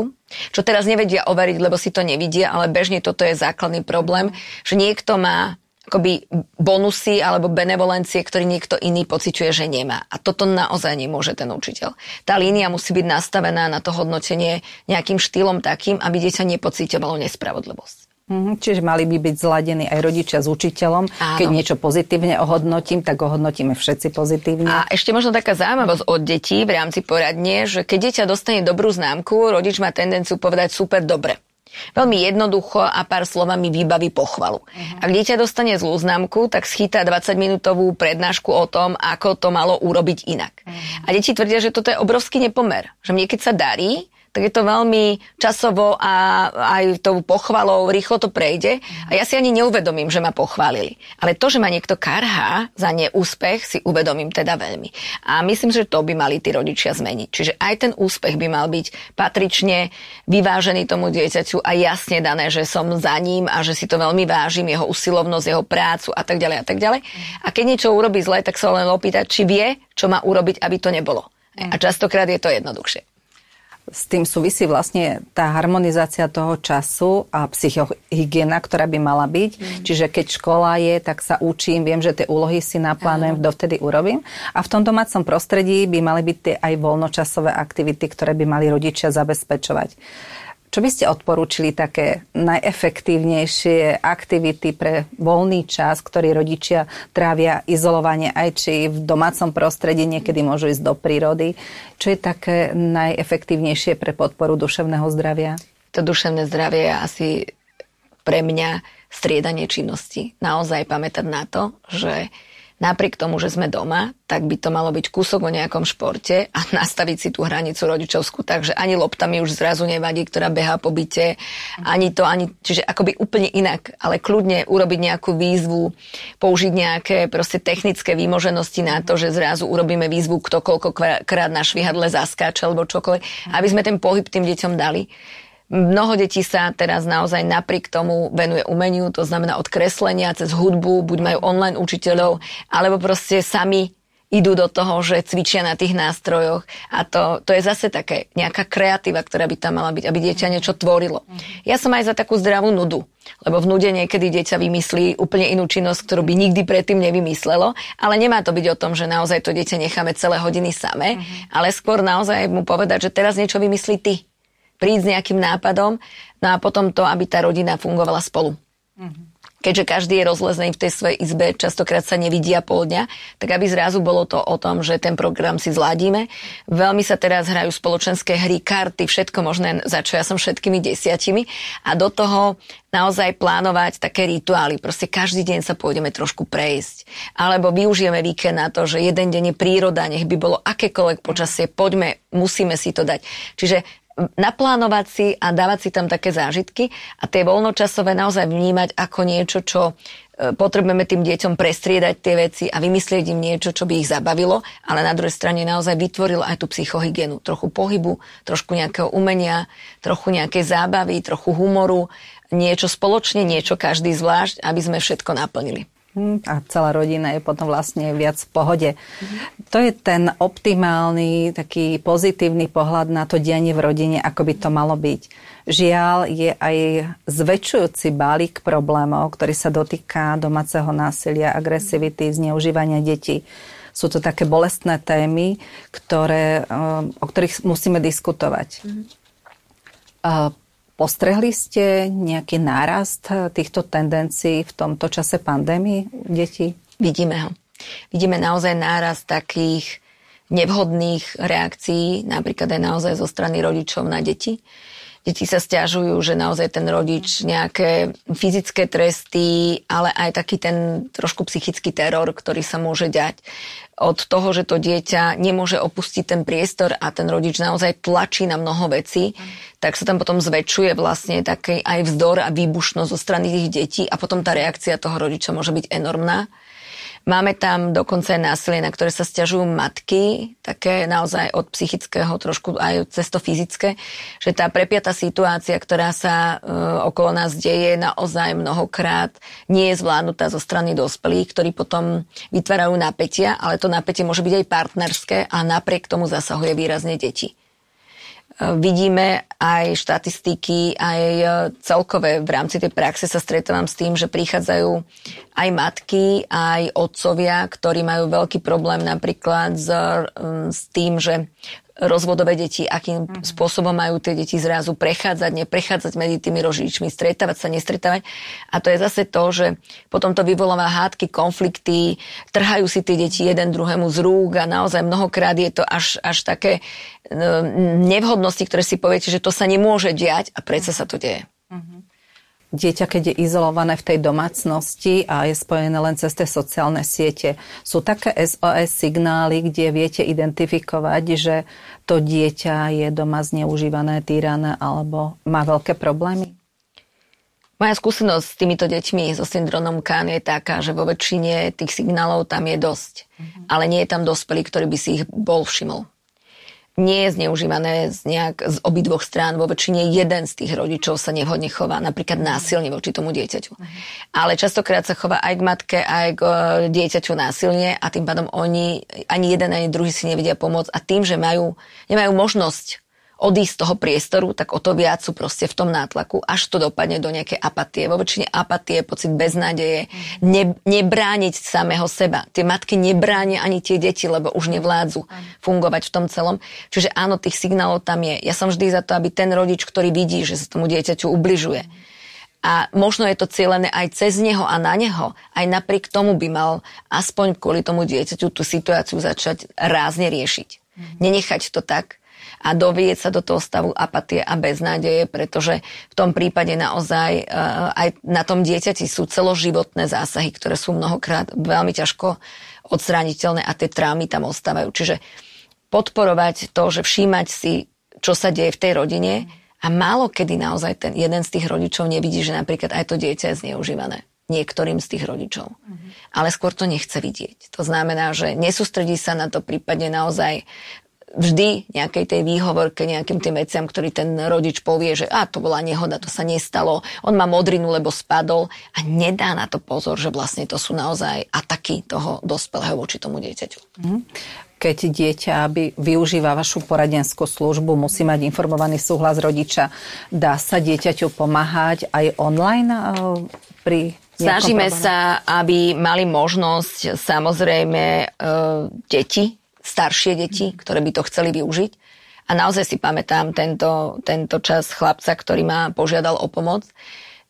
čo teraz nevedia overiť, lebo si to nevidia, ale bežne toto je základný problém, že niekto má akoby bonusy alebo benevolencie, ktorý niekto iný pociťuje, že nemá. A toto naozaj nemôže ten učiteľ. Tá línia musí byť nastavená na to hodnotenie nejakým štýlom takým, aby dieťa nepociťovalo nespravodlivosť. Mm, čiže mali by byť zladení aj rodičia s učiteľom. Áno. Keď niečo pozitívne ohodnotím, tak ohodnotíme všetci pozitívne. A ešte možno taká zaujímavosť od detí v rámci poradne, že keď dieťa dostane dobrú známku, rodič má tendenciu povedať super dobre. Veľmi jednoducho a pár slovami vybaví pochvalu. Uh-huh. Ak dieťa dostane zlú známku, tak schytá 20-minútovú prednášku o tom, ako to malo urobiť inak. Uh-huh. A deti tvrdia, že toto je obrovský nepomer. Že mne keď sa darí, tak je to veľmi časovo a aj tou pochvalou rýchlo to prejde a ja si ani neuvedomím, že ma pochválili. Ale to, že ma niekto karhá za neúspech, si uvedomím teda veľmi. A myslím, že to by mali tí rodičia zmeniť. Čiže aj ten úspech by mal byť patrične vyvážený tomu dieťaťu a jasne dané, že som za ním a že si to veľmi vážim, jeho usilovnosť, jeho prácu a tak ďalej a tak ďalej. A keď niečo urobí zle, tak sa len opýtať, či vie, čo má urobiť, aby to nebolo. A častokrát je to jednoduchšie s tým súvisí vlastne tá harmonizácia toho času a psychohygiena, ktorá by mala byť. Mm. Čiže keď škola je, tak sa učím, viem, že tie úlohy si naplánujem, dovtedy urobím. A v tom domácom prostredí by mali byť tie aj voľnočasové aktivity, ktoré by mali rodičia zabezpečovať. Čo by ste odporúčili také najefektívnejšie aktivity pre voľný čas, ktorý rodičia trávia izolovanie aj či v domácom prostredí, niekedy môžu ísť do prírody. Čo je také najefektívnejšie pre podporu duševného zdravia? To duševné zdravie je asi pre mňa striedanie činnosti. Naozaj pamätať na to, že napriek tomu, že sme doma, tak by to malo byť kúsok o nejakom športe a nastaviť si tú hranicu rodičovskú, takže ani lopta mi už zrazu nevadí, ktorá beha po byte, ani to, ani, čiže akoby úplne inak, ale kľudne urobiť nejakú výzvu, použiť nejaké proste technické výmoženosti na to, že zrazu urobíme výzvu, kto koľko krát na švihadle zaskáče alebo čokoľvek, aby sme ten pohyb tým deťom dali. Mnoho detí sa teraz naozaj napriek tomu venuje umeniu, to znamená od kreslenia cez hudbu, buď majú online učiteľov, alebo proste sami idú do toho, že cvičia na tých nástrojoch a to, to je zase také nejaká kreatíva, ktorá by tam mala byť, aby dieťa niečo tvorilo. Ja som aj za takú zdravú nudu, lebo v nude niekedy dieťa vymyslí úplne inú činnosť, ktorú by nikdy predtým nevymyslelo, ale nemá to byť o tom, že naozaj to dieťa necháme celé hodiny samé, uh-huh. ale skôr naozaj mu povedať, že teraz niečo vymyslí ty. Príď s nejakým nápadom, no a potom to, aby tá rodina fungovala spolu. Uh-huh keďže každý je rozlezený v tej svojej izbe, častokrát sa nevidia pol dňa, tak aby zrazu bolo to o tom, že ten program si zladíme. Veľmi sa teraz hrajú spoločenské hry, karty, všetko možné, za čo ja som všetkými desiatimi a do toho naozaj plánovať také rituály. Proste každý deň sa pôjdeme trošku prejsť. Alebo využijeme víkend na to, že jeden deň je príroda, nech by bolo akékoľvek počasie, poďme, musíme si to dať. Čiže naplánovať si a dávať si tam také zážitky a tie voľnočasové naozaj vnímať ako niečo, čo e, potrebujeme tým deťom prestriedať tie veci a vymyslieť im niečo, čo by ich zabavilo, ale na druhej strane naozaj vytvoril aj tú psychohygienu. Trochu pohybu, trošku nejakého umenia, trochu nejakej zábavy, trochu humoru, niečo spoločne, niečo každý zvlášť, aby sme všetko naplnili. Hm, a celá rodina je potom vlastne viac v pohode. Mm. To je ten optimálny, taký pozitívny pohľad na to dianie v rodine, ako by to malo byť. Žiaľ, je aj zväčšujúci balík problémov, ktorý sa dotýka domáceho násilia, agresivity, zneužívania detí. Sú to také bolestné témy, ktoré, o ktorých musíme diskutovať. Mm. Postrehli ste nejaký nárast týchto tendencií v tomto čase pandémii detí? Vidíme ho. Vidíme naozaj nárast takých nevhodných reakcií, napríklad aj naozaj zo strany rodičov na deti. Deti sa stiažujú, že naozaj ten rodič nejaké fyzické tresty, ale aj taký ten trošku psychický teror, ktorý sa môže dať od toho, že to dieťa nemôže opustiť ten priestor a ten rodič naozaj tlačí na mnoho vecí, tak sa tam potom zväčšuje vlastne taký aj vzdor a výbušnosť zo strany tých detí a potom tá reakcia toho rodiča môže byť enormná. Máme tam dokonca aj násilie, na ktoré sa stiažujú matky, také naozaj od psychického trošku aj cez to fyzické, že tá prepiatá situácia, ktorá sa e, okolo nás deje, naozaj mnohokrát nie je zvládnutá zo strany dospelých, ktorí potom vytvárajú napätia, ale to napätie môže byť aj partnerské a napriek tomu zasahuje výrazne deti vidíme aj štatistiky, aj e, celkové v rámci tej praxe sa stretávam s tým, že prichádzajú aj matky, aj otcovia, ktorí majú veľký problém napríklad s, s tým, že rozvodové deti, akým mm-hmm. spôsobom majú tie deti zrazu prechádzať, neprechádzať medzi tými rodičmi, stretávať sa, nestretávať. A to je zase to, že potom to vyvoláva hádky, konflikty, trhajú si tie deti jeden druhému z rúk a naozaj mnohokrát je to až, až také no, nevhodnosti, ktoré si poviete, že to sa nemôže diať a predsa sa to deje. Mm-hmm dieťa, keď je izolované v tej domácnosti a je spojené len cez tie sociálne siete, sú také SOS signály, kde viete identifikovať, že to dieťa je doma zneužívané, týrané alebo má veľké problémy? Moja skúsenosť s týmito deťmi so syndromom Kahn je taká, že vo väčšine tých signálov tam je dosť. Mm-hmm. Ale nie je tam dospelý, ktorý by si ich bol všimol nie je zneužívané z, nejak, z obidvoch strán. Vo väčšine jeden z tých rodičov sa nevhodne chová, napríklad násilne voči tomu dieťaťu. Ale častokrát sa chová aj k matke, aj k e, dieťaťu násilne a tým pádom oni ani jeden, ani druhý si nevedia pomôcť a tým, že majú, nemajú možnosť odísť z toho priestoru, tak o to viac sú proste v tom nátlaku, až to dopadne do nejakej apatie. Vo väčšine apatie, pocit beznádeje, ne, nebrániť samého seba. Tie matky nebránia ani tie deti, lebo už nevládzu fungovať v tom celom. Čiže áno, tých signálov tam je. Ja som vždy za to, aby ten rodič, ktorý vidí, že sa tomu dieťaťu ubližuje, a možno je to cieľené aj cez neho a na neho. Aj napriek tomu by mal aspoň kvôli tomu dieťaťu tú situáciu začať rázne riešiť. Mm. Nenechať to tak, a dovieť sa do toho stavu apatie a beznádeje, pretože v tom prípade naozaj e, aj na tom dieťati sú celoživotné zásahy, ktoré sú mnohokrát veľmi ťažko odstrániteľné a tie trámy tam ostávajú. Čiže podporovať to, že všímať si, čo sa deje v tej rodine a málo kedy naozaj ten jeden z tých rodičov nevidí, že napríklad aj to dieťa je zneužívané niektorým z tých rodičov. Mm-hmm. Ale skôr to nechce vidieť. To znamená, že nesústredí sa na to prípadne naozaj vždy nejakej tej výhovorke, nejakým tým veciam, ktorý ten rodič povie, že a to bola nehoda, to sa nestalo, on má modrinu, lebo spadol a nedá na to pozor, že vlastne to sú naozaj ataky toho dospelého voči tomu dieťaťu. Mm keď dieťa aby využíva vašu poradenskú službu, musí mať informovaný súhlas rodiča. Dá sa dieťaťu pomáhať aj online eh, pri Snažíme sa, aby mali možnosť samozrejme e, deti, staršie deti, ktoré by to chceli využiť. A naozaj si pamätám tento, tento čas chlapca, ktorý ma požiadal o pomoc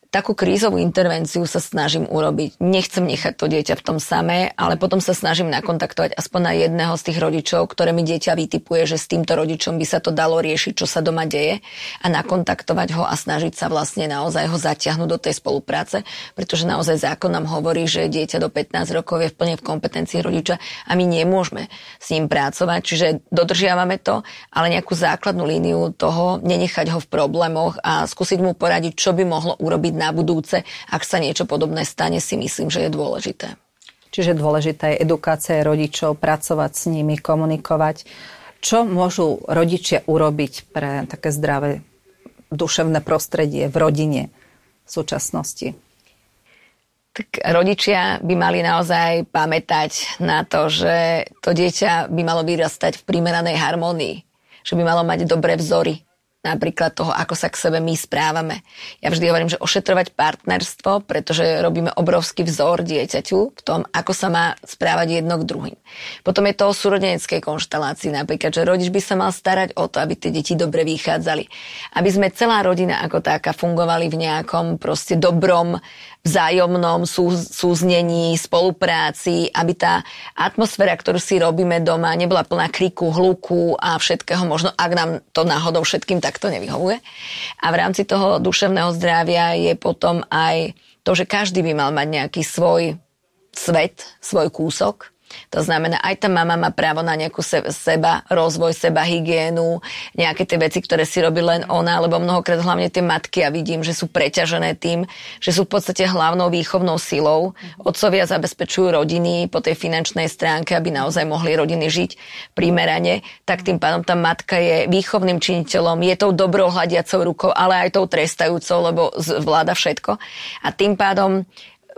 takú krízovú intervenciu sa snažím urobiť. Nechcem nechať to dieťa v tom samé, ale potom sa snažím nakontaktovať aspoň na jedného z tých rodičov, ktoré mi dieťa vytipuje, že s týmto rodičom by sa to dalo riešiť, čo sa doma deje a nakontaktovať ho a snažiť sa vlastne naozaj ho zatiahnuť do tej spolupráce, pretože naozaj zákon nám hovorí, že dieťa do 15 rokov je plne v kompetencii rodiča a my nemôžeme s ním pracovať, čiže dodržiavame to, ale nejakú základnú líniu toho nenechať ho v problémoch a skúsiť mu poradiť, čo by mohlo urobiť na budúce, ak sa niečo podobné stane, si myslím, že je dôležité. Čiže dôležitá je edukácia rodičov, pracovať s nimi, komunikovať. Čo môžu rodičia urobiť pre také zdravé duševné prostredie v rodine v súčasnosti? Tak rodičia by mali naozaj pamätať na to, že to dieťa by malo vyrastať v primeranej harmonii, že by malo mať dobré vzory, napríklad toho, ako sa k sebe my správame. Ja vždy hovorím, že ošetrovať partnerstvo, pretože robíme obrovský vzor dieťaťu v tom, ako sa má správať jedno k druhým. Potom je to o súrodeneckej konštelácii, napríklad, že rodič by sa mal starať o to, aby tie deti dobre vychádzali. Aby sme celá rodina ako taká fungovali v nejakom proste dobrom vzájomnom sú, súznení, spolupráci, aby tá atmosféra, ktorú si robíme doma, nebola plná kriku, hluku a všetkého, možno ak nám to náhodou všetkým takto nevyhovuje. A v rámci toho duševného zdravia je potom aj to, že každý by mal mať nejaký svoj svet, svoj kúsok, to znamená, aj tá mama má právo na nejakú seba, rozvoj, seba hygienu, nejaké tie veci, ktoré si robí len ona, lebo mnohokrát hlavne tie matky ja vidím, že sú preťažené tým, že sú v podstate hlavnou výchovnou silou. Otcovia zabezpečujú rodiny po tej finančnej stránke, aby naozaj mohli rodiny žiť primerane, tak tým pádom tá matka je výchovným činiteľom, je tou dobrou hľadiacou rukou, ale aj tou trestajúcou, lebo zvláda všetko. A tým pádom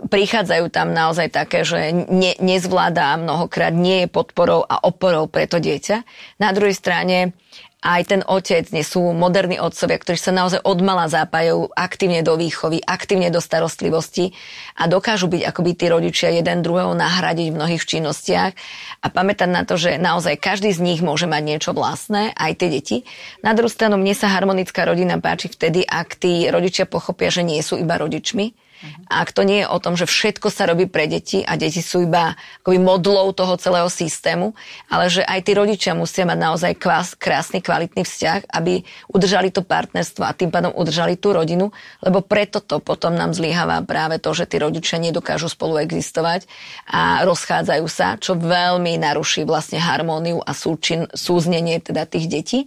prichádzajú tam naozaj také, že ne, nezvláda mnohokrát, nie je podporou a oporou pre to dieťa. Na druhej strane aj ten otec, nie sú moderní otcovia, ktorí sa naozaj odmala zápajú aktívne do výchovy, aktívne do starostlivosti a dokážu byť akoby tí rodičia jeden druhého nahradiť v mnohých činnostiach a pamätať na to, že naozaj každý z nich môže mať niečo vlastné, aj tie deti. Na druhú stranu mne sa harmonická rodina páči vtedy, ak tí rodičia pochopia, že nie sú iba rodičmi, a ak to nie je o tom, že všetko sa robí pre deti a deti sú iba akoby modlou toho celého systému, ale že aj tí rodičia musia mať naozaj kvás, krásny, kvalitný vzťah, aby udržali to partnerstvo a tým pádom udržali tú rodinu, lebo preto to potom nám zlyháva práve to, že tí rodičia nedokážu spolu existovať a rozchádzajú sa, čo veľmi naruší vlastne harmóniu a súčin, súznenie teda tých detí.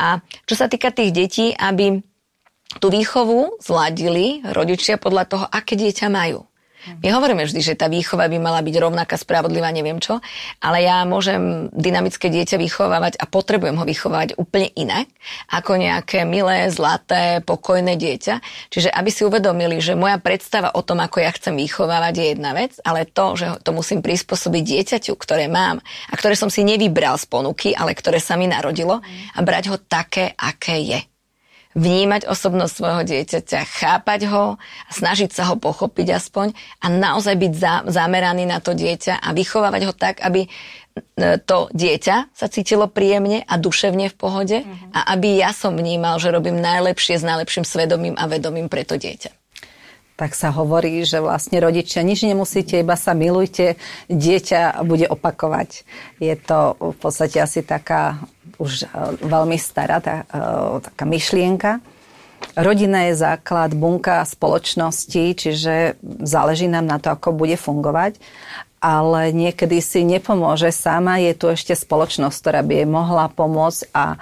A čo sa týka tých detí, aby tú výchovu zladili rodičia podľa toho, aké dieťa majú. My hovoríme vždy, že tá výchova by mala byť rovnaká, spravodlivá, neviem čo, ale ja môžem dynamické dieťa vychovávať a potrebujem ho vychovávať úplne inak, ako nejaké milé, zlaté, pokojné dieťa. Čiže aby si uvedomili, že moja predstava o tom, ako ja chcem vychovávať, je jedna vec, ale to, že to musím prispôsobiť dieťaťu, ktoré mám a ktoré som si nevybral z ponuky, ale ktoré sa mi narodilo a brať ho také, aké je vnímať osobnosť svojho dieťaťa, chápať ho snažiť sa ho pochopiť aspoň a naozaj byť za, zameraný na to dieťa a vychovávať ho tak, aby e, to dieťa sa cítilo príjemne a duševne v pohode mm-hmm. a aby ja som vnímal, že robím najlepšie s najlepším svedomím a vedomím pre to dieťa tak sa hovorí, že vlastne rodičia nič nemusíte, iba sa milujte, dieťa bude opakovať. Je to v podstate asi taká už e, veľmi stará tá, e, taká myšlienka. Rodina je základ, bunka spoločnosti, čiže záleží nám na to, ako bude fungovať. Ale niekedy si nepomôže sama, je tu ešte spoločnosť, ktorá by jej mohla pomôcť a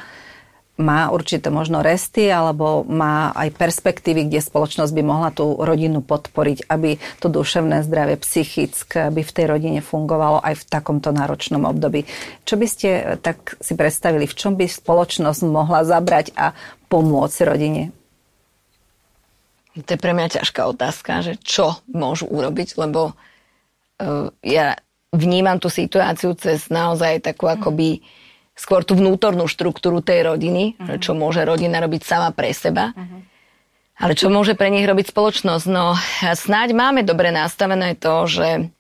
má určité možno resty alebo má aj perspektívy, kde spoločnosť by mohla tú rodinu podporiť, aby to duševné zdravie, psychické, aby v tej rodine fungovalo aj v takomto náročnom období. Čo by ste tak si predstavili, v čom by spoločnosť mohla zabrať a pomôcť rodine? To je pre mňa ťažká otázka, že čo môžu urobiť, lebo uh, ja vnímam tú situáciu cez naozaj takú akoby skôr tú vnútornú štruktúru tej rodiny, uh-huh. čo môže rodina robiť sama pre seba. Uh-huh. Ale čo môže pre nich robiť spoločnosť? No snáď máme dobre nastavené to, že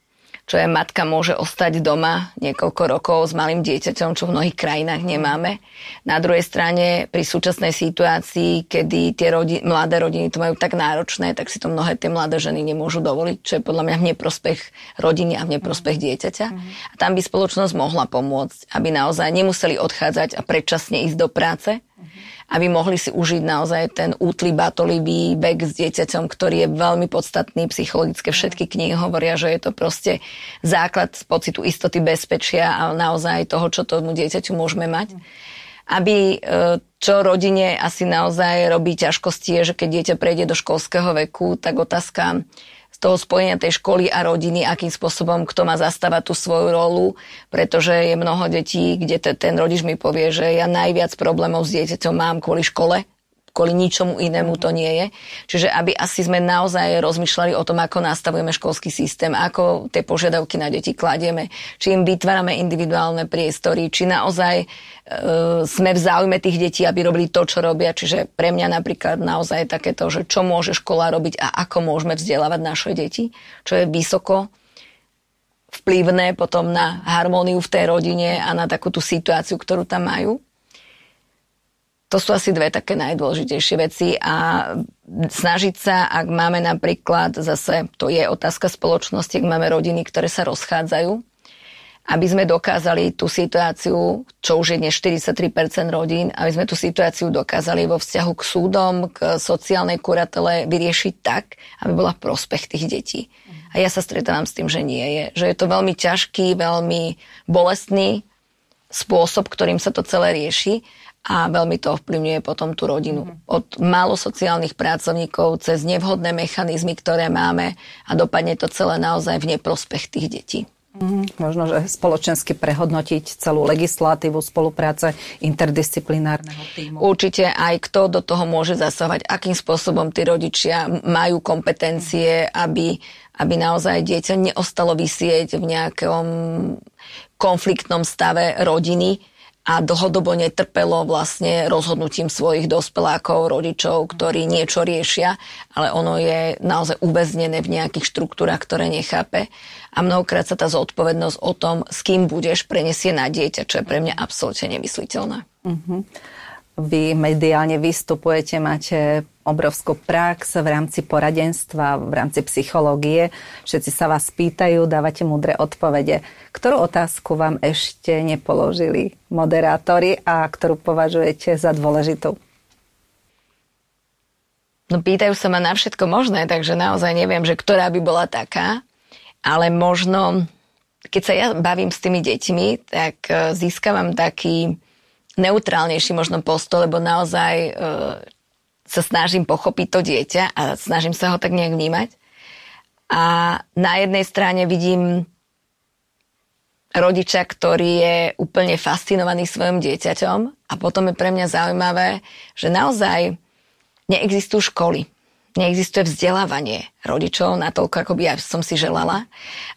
čo je matka môže ostať doma niekoľko rokov s malým dieťaťom, čo v mnohých krajinách nemáme. Na druhej strane pri súčasnej situácii, kedy tie rodi- mladé rodiny to majú tak náročné, tak si to mnohé tie mladé ženy nemôžu dovoliť, čo je podľa mňa v neprospech rodiny a v neprospech dieťaťa. A tam by spoločnosť mohla pomôcť, aby naozaj nemuseli odchádzať a predčasne ísť do práce, aby mohli si užiť naozaj ten útly, batolivý vek s dieťaťom, ktorý je veľmi podstatný psychologické. Všetky knihy hovoria, že je to proste základ z pocitu istoty, bezpečia a naozaj toho, čo tomu dieťaťu môžeme mať. Aby e, čo rodine asi naozaj robí ťažkosti je, že keď dieťa prejde do školského veku, tak otázka toho spojenia tej školy a rodiny, akým spôsobom kto má zastávať tú svoju rolu, pretože je mnoho detí, kde ten rodič mi povie, že ja najviac problémov s dieťaťom mám kvôli škole, kvôli ničomu inému to nie je. Čiže aby asi sme naozaj rozmýšľali o tom, ako nastavujeme školský systém, ako tie požiadavky na deti kladieme, či im vytvárame individuálne priestory, či naozaj e, sme v záujme tých detí, aby robili to, čo robia. Čiže pre mňa napríklad naozaj takéto, že čo môže škola robiť a ako môžeme vzdelávať naše deti, čo je vysoko vplyvné potom na harmóniu v tej rodine a na takú tú situáciu, ktorú tam majú. To sú asi dve také najdôležitejšie veci a snažiť sa, ak máme napríklad, zase to je otázka spoločnosti, ak máme rodiny, ktoré sa rozchádzajú, aby sme dokázali tú situáciu, čo už je dnes 43% rodín, aby sme tú situáciu dokázali vo vzťahu k súdom, k sociálnej kuratele vyriešiť tak, aby bola prospech tých detí. A ja sa stretávam s tým, že nie je. Že je to veľmi ťažký, veľmi bolestný spôsob, ktorým sa to celé rieši a veľmi to ovplyvňuje potom tú rodinu. Mm-hmm. Od málo sociálnych pracovníkov cez nevhodné mechanizmy, ktoré máme a dopadne to celé naozaj v neprospech tých detí. Mm, možno, že spoločensky prehodnotiť celú legislatívu spolupráce interdisciplinárneho týmu. Určite aj kto do toho môže zasahovať, akým spôsobom tí rodičia majú kompetencie, aby, aby naozaj dieťa neostalo vysieť v nejakom konfliktnom stave rodiny, a dlhodobo netrpelo vlastne rozhodnutím svojich dospelákov, rodičov, ktorí niečo riešia, ale ono je naozaj uväznené v nejakých štruktúrach, ktoré nechápe. A mnohokrát sa tá zodpovednosť o tom, s kým budeš, prenesie na dieťa, čo je pre mňa absolútne nemysliteľné. Uh-huh. Vy mediálne vystupujete, máte obrovskú prax v rámci poradenstva, v rámci psychológie. Všetci sa vás pýtajú, dávate múdre odpovede. Ktorú otázku vám ešte nepoložili moderátori a ktorú považujete za dôležitú? No pýtajú sa ma na všetko možné, takže naozaj neviem, že ktorá by bola taká, ale možno, keď sa ja bavím s tými deťmi, tak e, získavam taký neutrálnejší možno postoj, lebo naozaj e, sa snažím pochopiť to dieťa a snažím sa ho tak nejak vnímať. A na jednej strane vidím rodiča, ktorý je úplne fascinovaný svojim dieťaťom a potom je pre mňa zaujímavé, že naozaj neexistujú školy neexistuje vzdelávanie rodičov natoľko, ako by ja som si želala.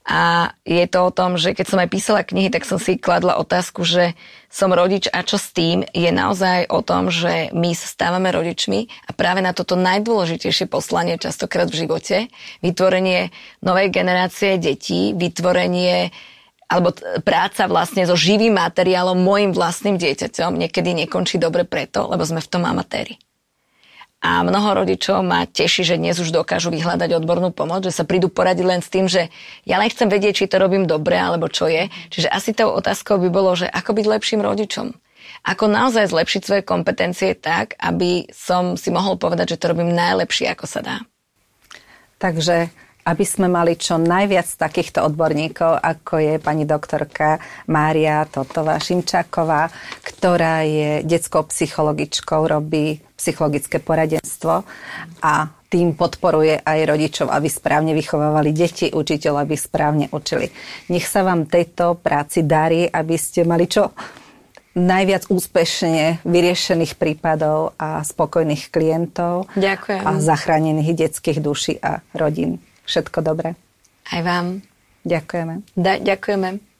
A je to o tom, že keď som aj písala knihy, tak som si kladla otázku, že som rodič a čo s tým je naozaj o tom, že my sa stávame rodičmi a práve na toto najdôležitejšie poslanie častokrát v živote, vytvorenie novej generácie detí, vytvorenie alebo práca vlastne so živým materiálom, môjim vlastným dieťaťom niekedy nekončí dobre preto, lebo sme v tom amatéri. A mnoho rodičov ma teší, že dnes už dokážu vyhľadať odbornú pomoc, že sa prídu poradiť len s tým, že ja len chcem vedieť, či to robím dobre, alebo čo je. Čiže asi tou otázkou by bolo, že ako byť lepším rodičom. Ako naozaj zlepšiť svoje kompetencie tak, aby som si mohol povedať, že to robím najlepšie, ako sa dá. Takže aby sme mali čo najviac takýchto odborníkov, ako je pani doktorka Mária Totová Šimčáková, ktorá je detskou psychologičkou, robí psychologické poradenstvo a tým podporuje aj rodičov, aby správne vychovávali deti, učiteľ, aby správne učili. Nech sa vám tejto práci darí, aby ste mali čo najviac úspešne vyriešených prípadov a spokojných klientov. Ďakujem. A zachránených detských duší a rodín. Všetko dobré. Aj vám. Ďakujeme. Da, ďakujeme.